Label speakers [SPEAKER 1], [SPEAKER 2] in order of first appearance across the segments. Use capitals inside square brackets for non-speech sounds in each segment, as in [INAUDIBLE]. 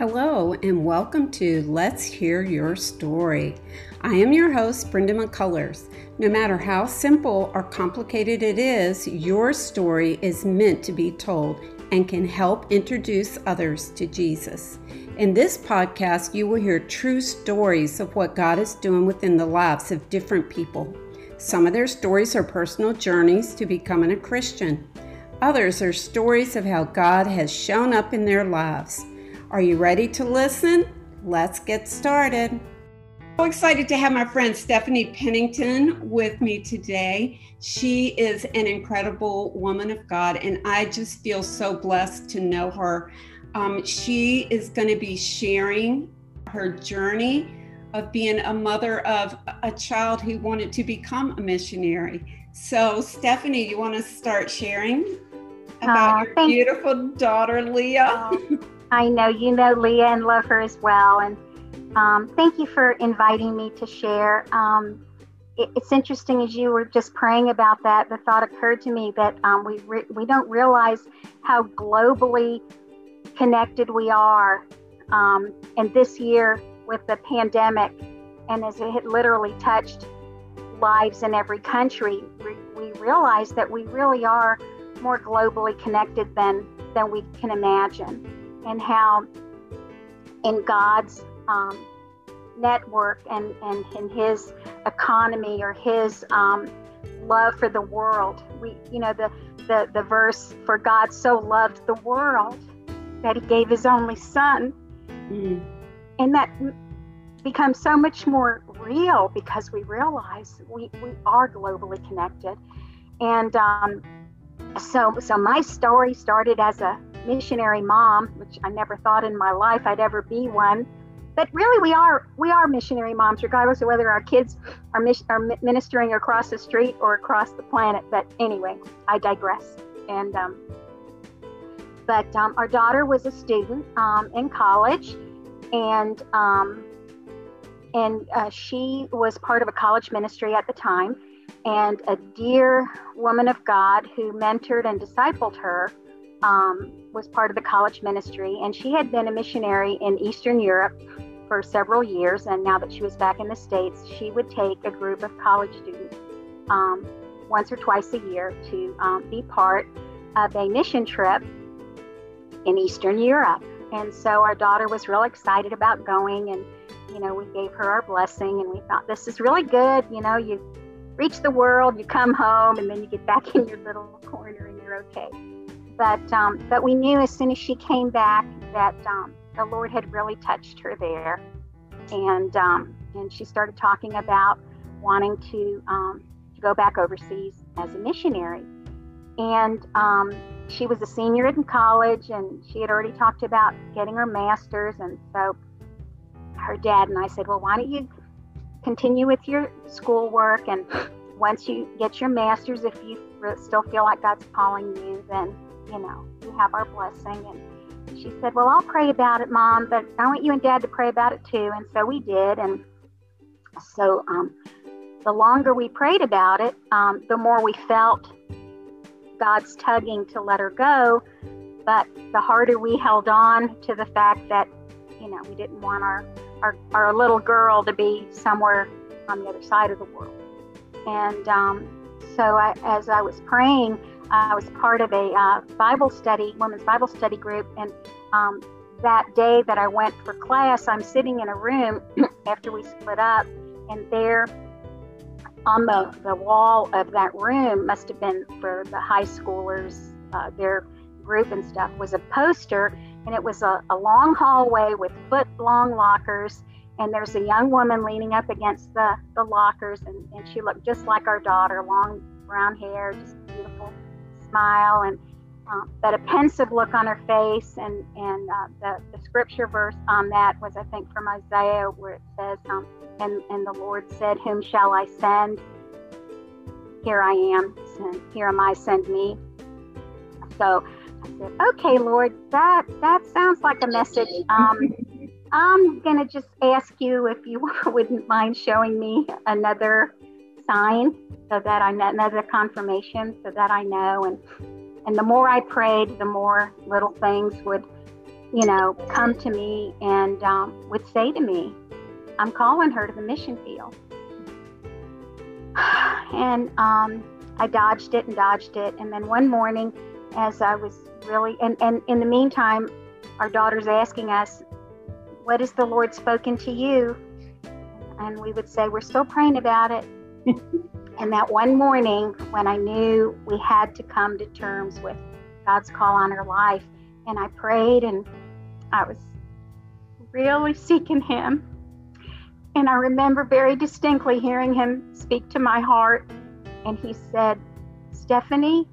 [SPEAKER 1] Hello, and welcome to Let's Hear Your Story. I am your host, Brenda McCullers. No matter how simple or complicated it is, your story is meant to be told and can help introduce others to Jesus. In this podcast, you will hear true stories of what God is doing within the lives of different people. Some of their stories are personal journeys to becoming a Christian. Others are stories of how God has shown up in their lives. Are you ready to listen? Let's get started. So excited to have my friend Stephanie Pennington with me today. She is an incredible woman of God, and I just feel so blessed to know her. Um, she is going to be sharing her journey of being a mother of a child who wanted to become a missionary. So, Stephanie, you want to start sharing about your beautiful daughter, Leah? [LAUGHS]
[SPEAKER 2] I know you know Leah and love her as well. And um, thank you for inviting me to share. Um, it, it's interesting as you were just praying about that. The thought occurred to me that um, we re- we don't realize how globally connected we are. Um, and this year with the pandemic, and as it had literally touched lives in every country, we, we realize that we really are more globally connected than than we can imagine and how in God's um, network and, and in his economy or his um, love for the world. We, you know, the, the, the verse, for God so loved the world that he gave his only son. Mm. And that becomes so much more real because we realize we, we are globally connected. And um, so, so my story started as a missionary mom, which I never thought in my life I'd ever be one. But really, we are we are missionary moms, regardless of whether our kids are, mis- are ministering across the street or across the planet. But anyway, I digress. And um, but um, our daughter was a student um, in college, and um, and uh, she was part of a college ministry at the time. And a dear woman of God who mentored and discipled her um, was part of the college ministry, and she had been a missionary in Eastern Europe for several years. And now that she was back in the States, she would take a group of college students um, once or twice a year to um, be part of a mission trip in Eastern Europe. And so our daughter was real excited about going, and you know, we gave her our blessing, and we thought this is really good. You know, you reach the world, you come home, and then you get back [LAUGHS] in your little corner, and you're okay. But um, but we knew as soon as she came back that um, the Lord had really touched her there, and um, and she started talking about wanting to um, to go back overseas as a missionary. And um, she was a senior in college, and she had already talked about getting her master's. And so her dad and I said, well, why don't you continue with your schoolwork and once you get your master's, if you still feel like God's calling you, then you know, you have our blessing. And she said, Well, I'll pray about it, Mom, but I want you and Dad to pray about it too. And so we did. And so um, the longer we prayed about it, um, the more we felt God's tugging to let her go. But the harder we held on to the fact that, you know, we didn't want our, our, our little girl to be somewhere on the other side of the world. And um, so I, as I was praying, I was part of a uh, Bible study, women's Bible study group, and um, that day that I went for class, I'm sitting in a room [CLEARS THROAT] after we split up, and there on the, the wall of that room must have been for the high schoolers, uh, their group and stuff, was a poster, and it was a, a long hallway with foot long lockers. And there's a young woman leaning up against the, the lockers, and, and she looked just like our daughter, long brown hair, just smile and uh, but a pensive look on her face. And, and uh, the, the scripture verse on that was, I think, from Isaiah, where it says, um, and, and the Lord said, Whom shall I send? Here I am, send, here am I, send me. So I said, Okay, Lord, that, that sounds like a message. Um, [LAUGHS] I'm going to just ask you if you [LAUGHS] wouldn't mind showing me another sign so that I know another confirmation so that I know and and the more I prayed the more little things would you know, come to me and um, would say to me, I'm calling her to the mission field. [SIGHS] And um, I dodged it and dodged it. And then one morning, as I was really, and, and in the meantime, our daughter's asking us, What has the Lord spoken to you? And we would say, We're still praying about it. And that one morning, when I knew we had to come to terms with God's call on her life, and I prayed and I was really seeking Him. And I remember very distinctly hearing Him speak to my heart. And He said, Stephanie,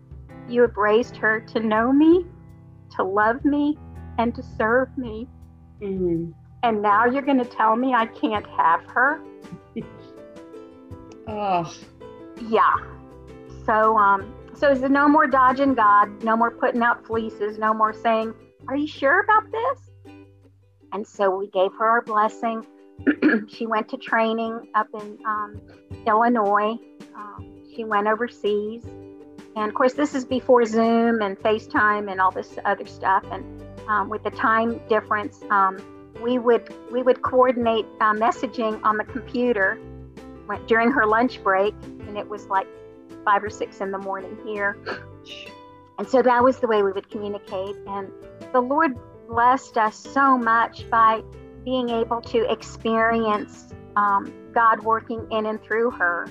[SPEAKER 2] you have raised her to know me, to love me, and to serve me. Mm-hmm. And now you're going to tell me I can't have her? [LAUGHS] Yeah. So, um, so is there no more dodging God, no more putting out fleeces, no more saying, Are you sure about this? And so we gave her our blessing. [CLEARS THROAT] she went to training up in um, Illinois. Um, she went overseas. And of course, this is before Zoom and FaceTime and all this other stuff. And um, with the time difference, um, we would we would coordinate uh, messaging on the computer during her lunch break, and it was like five or six in the morning here. And so that was the way we would communicate. And the Lord blessed us so much by being able to experience um, God working in and through her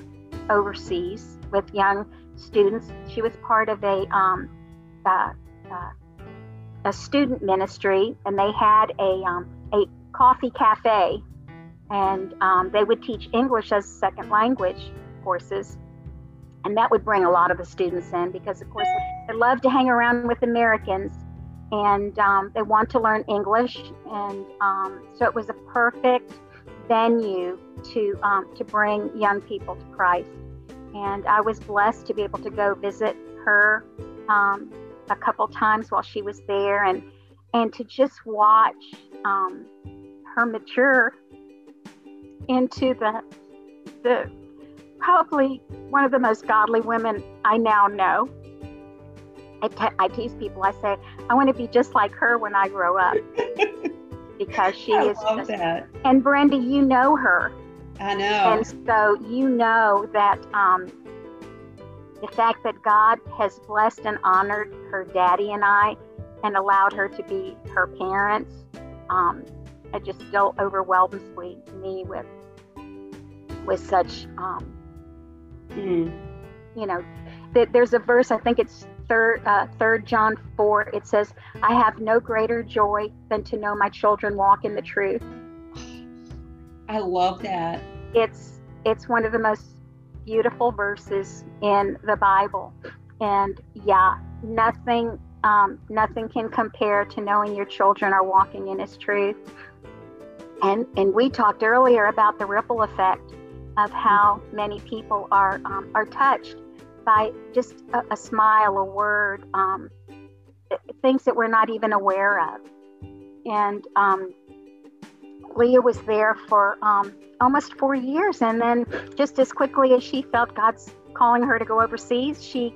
[SPEAKER 2] overseas with young students. She was part of a um, uh, uh, a student ministry, and they had a um, a coffee cafe, and um, they would teach English as second language courses, and that would bring a lot of the students in because, of course, they love to hang around with Americans, and um, they want to learn English, and um, so it was a perfect venue to um, to bring young people to Christ. And I was blessed to be able to go visit her um, a couple times while she was there, and and to just watch um, her mature into the the probably one of the most godly women I now know. I, te- I tease people. I say I want to be just like her when I grow up [LAUGHS] because she
[SPEAKER 1] I
[SPEAKER 2] is.
[SPEAKER 1] Love just, that.
[SPEAKER 2] And Brenda, you know her.
[SPEAKER 1] I know.
[SPEAKER 2] And so you know that um, the fact that God has blessed and honored her daddy and I, and allowed her to be her parents, um, it just still overwhelms me with with such um, mm. you know that there's a verse i think it's third uh, third john 4 it says i have no greater joy than to know my children walk in the truth.
[SPEAKER 1] I love that.
[SPEAKER 2] It's it's one of the most beautiful verses in the bible. And yeah nothing um, nothing can compare to knowing your children are walking in his truth and and we talked earlier about the ripple effect of how many people are um, are touched by just a, a smile, a word, um, things that we're not even aware of. And um, Leah was there for um, almost four years, and then just as quickly as she felt God's calling her to go overseas, she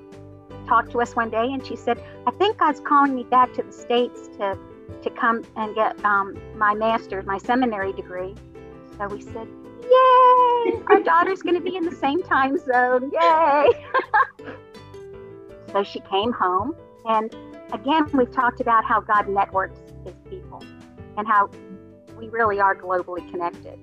[SPEAKER 2] talked to us one day and she said, "I think God's calling me back to the states to." To come and get um, my master's, my seminary degree. So we said, Yay! Our [LAUGHS] daughter's going to be in the same time zone. Yay! [LAUGHS] so she came home. And again, we've talked about how God networks his people and how we really are globally connected.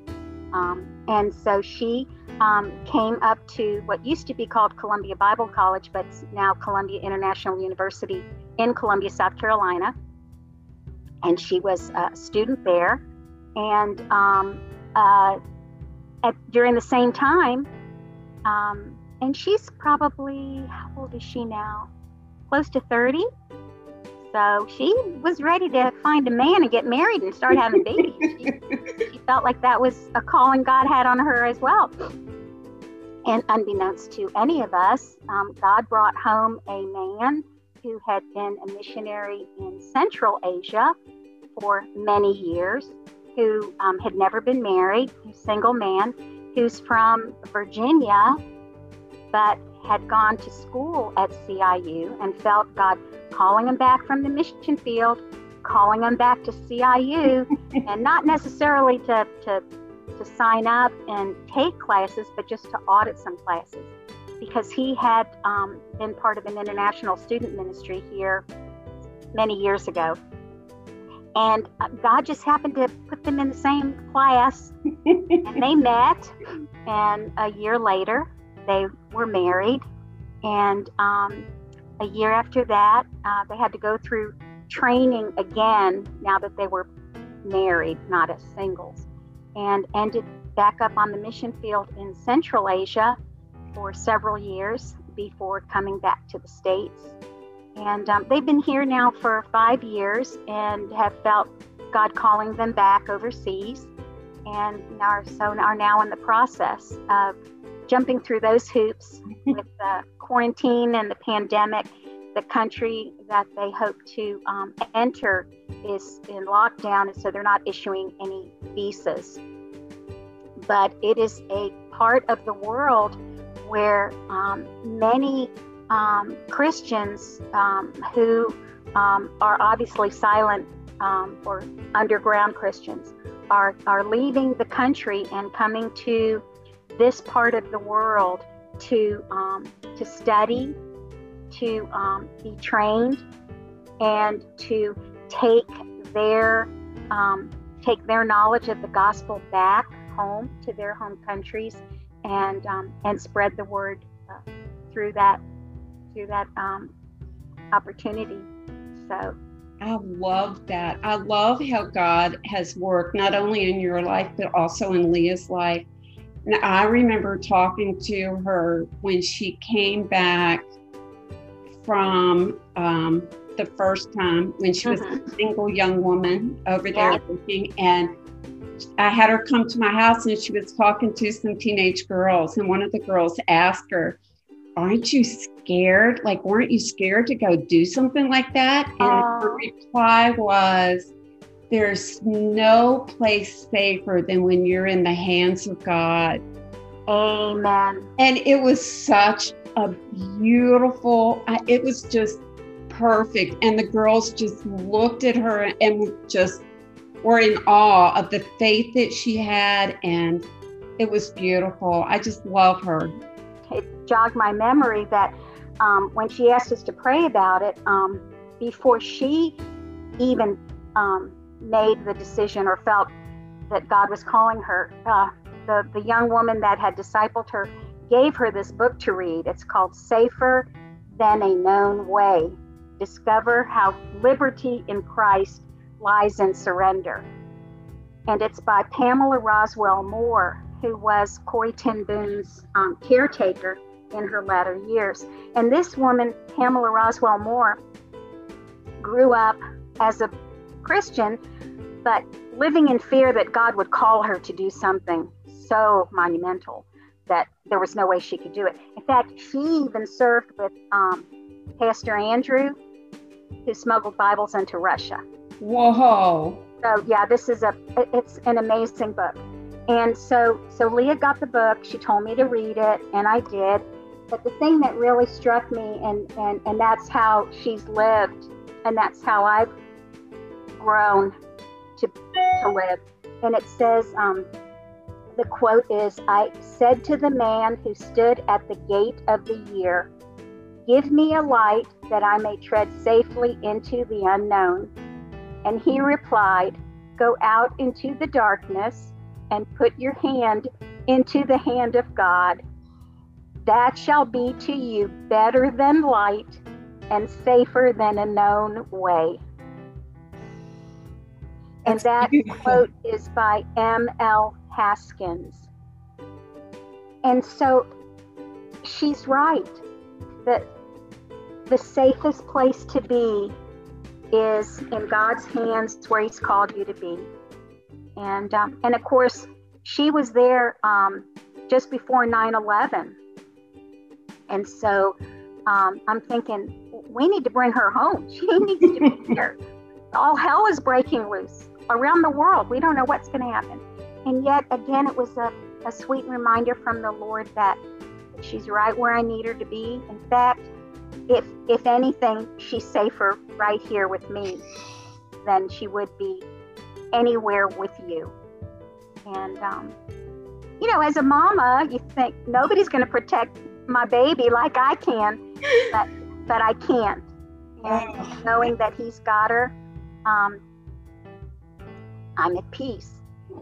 [SPEAKER 2] Um, and so she um, came up to what used to be called Columbia Bible College, but now Columbia International University in Columbia, South Carolina. And she was a student there. And um, uh, at during the same time. Um, and she's probably how old is she now? Close to 30. So she was ready to find a man and get married and start having babies. she, [LAUGHS] she felt like that was a calling God had on her as well. And unbeknownst to any of us, um, God brought home a man who had been a missionary in Central Asia for many years who um, had never been married, a single man, who's from Virginia, but had gone to school at CIU and felt God calling him back from the mission field, calling him back to CIU [LAUGHS] and not necessarily to, to, to sign up and take classes, but just to audit some classes because he had um, been part of an international student ministry here many years ago. And uh, God just happened to put them in the same class, and they [LAUGHS] met. And a year later, they were married. And um, a year after that, uh, they had to go through training again now that they were married, not as singles, and ended back up on the mission field in Central Asia for several years before coming back to the States. And um, they've been here now for five years and have felt God calling them back overseas and are so are now in the process of jumping through those hoops [LAUGHS] with the quarantine and the pandemic. The country that they hope to um, enter is in lockdown, and so they're not issuing any visas. But it is a part of the world where um, many um, Christians um, who um, are obviously silent um, or underground Christians are, are leaving the country and coming to this part of the world to, um, to study, to be trained, and to take their take their knowledge of the gospel back home to their home countries and um, and spread the word uh, through that through that um, opportunity. So
[SPEAKER 1] I love that. I love how God has worked not only in your life but also in Leah's life. And I remember talking to her when she came back from um, the first time when she was mm-hmm. a single young woman over there yeah. working and I had her come to my house and she was talking to some teenage girls. And one of the girls asked her, Aren't you scared? Like, weren't you scared to go do something like that? And uh, her reply was, There's no place safer than when you're in the hands of God.
[SPEAKER 2] Amen.
[SPEAKER 1] And it was such a beautiful, it was just perfect. And the girls just looked at her and just were in awe of the faith that she had, and it was beautiful. I just love her.
[SPEAKER 2] It jogged my memory that um, when she asked us to pray about it, um, before she even um, made the decision or felt that God was calling her, uh, the, the young woman that had discipled her gave her this book to read. It's called Safer Than a Known Way Discover How Liberty in Christ lies in surrender. And it's by Pamela Rosewell Moore, who was Corrie ten Boom's um, caretaker in her latter years. And this woman, Pamela Rosewell Moore, grew up as a Christian, but living in fear that God would call her to do something so monumental that there was no way she could do it. In fact, she even served with um, Pastor Andrew, who smuggled Bibles into Russia.
[SPEAKER 1] Whoa.
[SPEAKER 2] So yeah, this is a it's an amazing book. And so so Leah got the book. She told me to read it, and I did. But the thing that really struck me, and and and that's how she's lived, and that's how I've grown to to live. And it says, um, the quote is, "I said to the man who stood at the gate of the year, Give me a light that I may tread safely into the unknown." And he replied, Go out into the darkness and put your hand into the hand of God. That shall be to you better than light and safer than a known way. And that quote is by M.L. Haskins. And so she's right that the safest place to be is in God's hands where He's called you to be. And um, and of course, she was there um, just before 9/11, and so um, I'm thinking we need to bring her home. [LAUGHS] She needs to be here. All hell is breaking loose around the world. We don't know what's going to happen, and yet again, it was a, a sweet reminder from the Lord that she's right where I need her to be. In fact, if if anything, she's safer right here with me than she would be anywhere with you. And, um, you know, as a mama, you think nobody's going to protect my baby like I can, but, but I can't. And [SIGHS] knowing that he's got her, um, I'm at peace.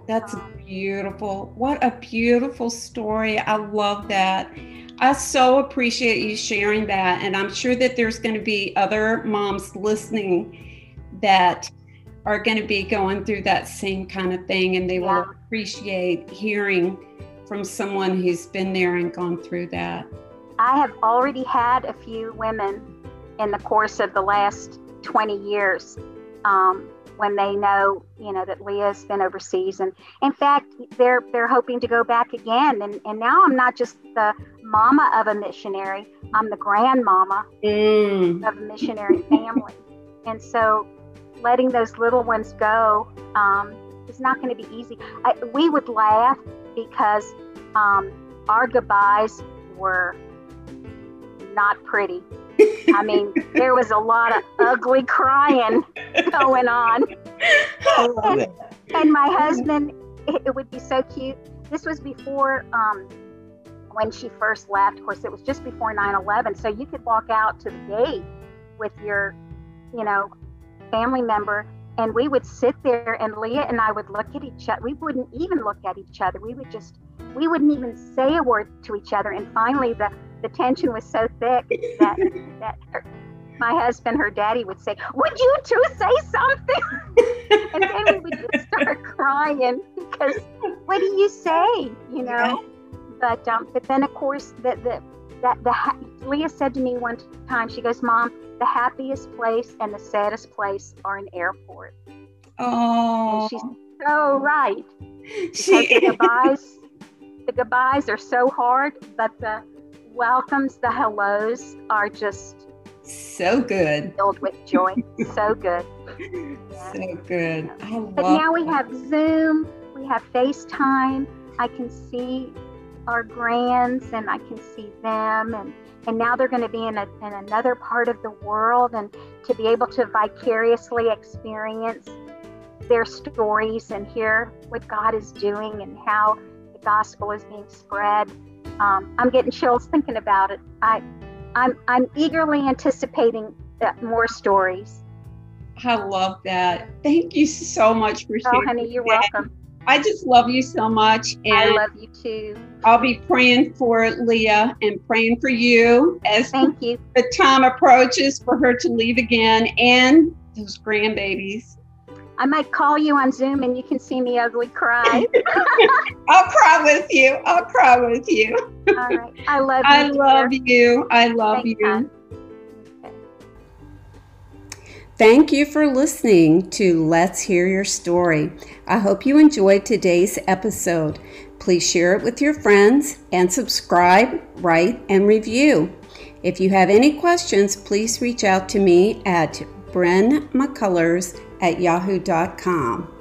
[SPEAKER 1] That's beautiful. What a beautiful story. I love that. I so appreciate you sharing that. And I'm sure that there's going to be other moms listening that are going to be going through that same kind of thing and they yeah. will appreciate hearing from someone who's been there and gone through that.
[SPEAKER 2] I have already had a few women in the course of the last 20 years um, when they know, you know, that Leah's been overseas. And in fact, they're they're hoping to go back again. And, and now I'm not just the mama of a missionary, I'm the grandmama mm. of a missionary family. And so letting those little ones go um, is not going to be easy. I, we would laugh because um, our goodbyes were not pretty. I mean, there was a lot of ugly crying going on. And, [LAUGHS] and my husband, it, it, would be so cute. This was before um, when she first left. Of course, it was just before 9 11. So you could walk out to the gate with your, you know, family member and we would sit there and Leah and I would look at each other. We wouldn't even look at each other. We would just, we wouldn't even say a word to each other. And finally, the, the tension was so thick that, [LAUGHS] that her, my husband, her daddy would say, Would you two say something? [LAUGHS] and then we would just start crying because what do you say? You know? But, um, but then, of course, the, the, that the Leah said to me one time, she goes, Mom, the happiest place and the saddest place are an airport.
[SPEAKER 1] Oh,
[SPEAKER 2] and she's so right. She the [LAUGHS] goodbyes, the goodbyes are so hard, but the welcomes, the hellos are just
[SPEAKER 1] so good,
[SPEAKER 2] filled with joy. so good, [LAUGHS]
[SPEAKER 1] yeah. so good. I
[SPEAKER 2] but now we have Zoom, we have FaceTime. I can see our grands and I can see them and and now they're going to be in, a, in another part of the world and to be able to vicariously experience their stories and hear what God is doing and how the gospel is being spread. Um, I'm getting chills thinking about it. I, I'm, I'm eagerly anticipating more stories.
[SPEAKER 1] I love that. Thank you so much for sharing.
[SPEAKER 2] Oh, honey, you're welcome.
[SPEAKER 1] I just love you so much.
[SPEAKER 2] And I love you too.
[SPEAKER 1] I'll be praying for Leah and praying for you as
[SPEAKER 2] Thank you.
[SPEAKER 1] the time approaches for her to leave again and those grandbabies.
[SPEAKER 2] I might call you on Zoom and you can see me ugly cry. [LAUGHS] [LAUGHS]
[SPEAKER 1] I'll cry with you. I'll cry with you.
[SPEAKER 2] All right. I love you.
[SPEAKER 1] I love you. I love Thanks, you. Thank you for listening to Let's Hear Your Story. I hope you enjoyed today's episode. Please share it with your friends and subscribe, write, and review. If you have any questions, please reach out to me at brynmccullers at yahoo.com.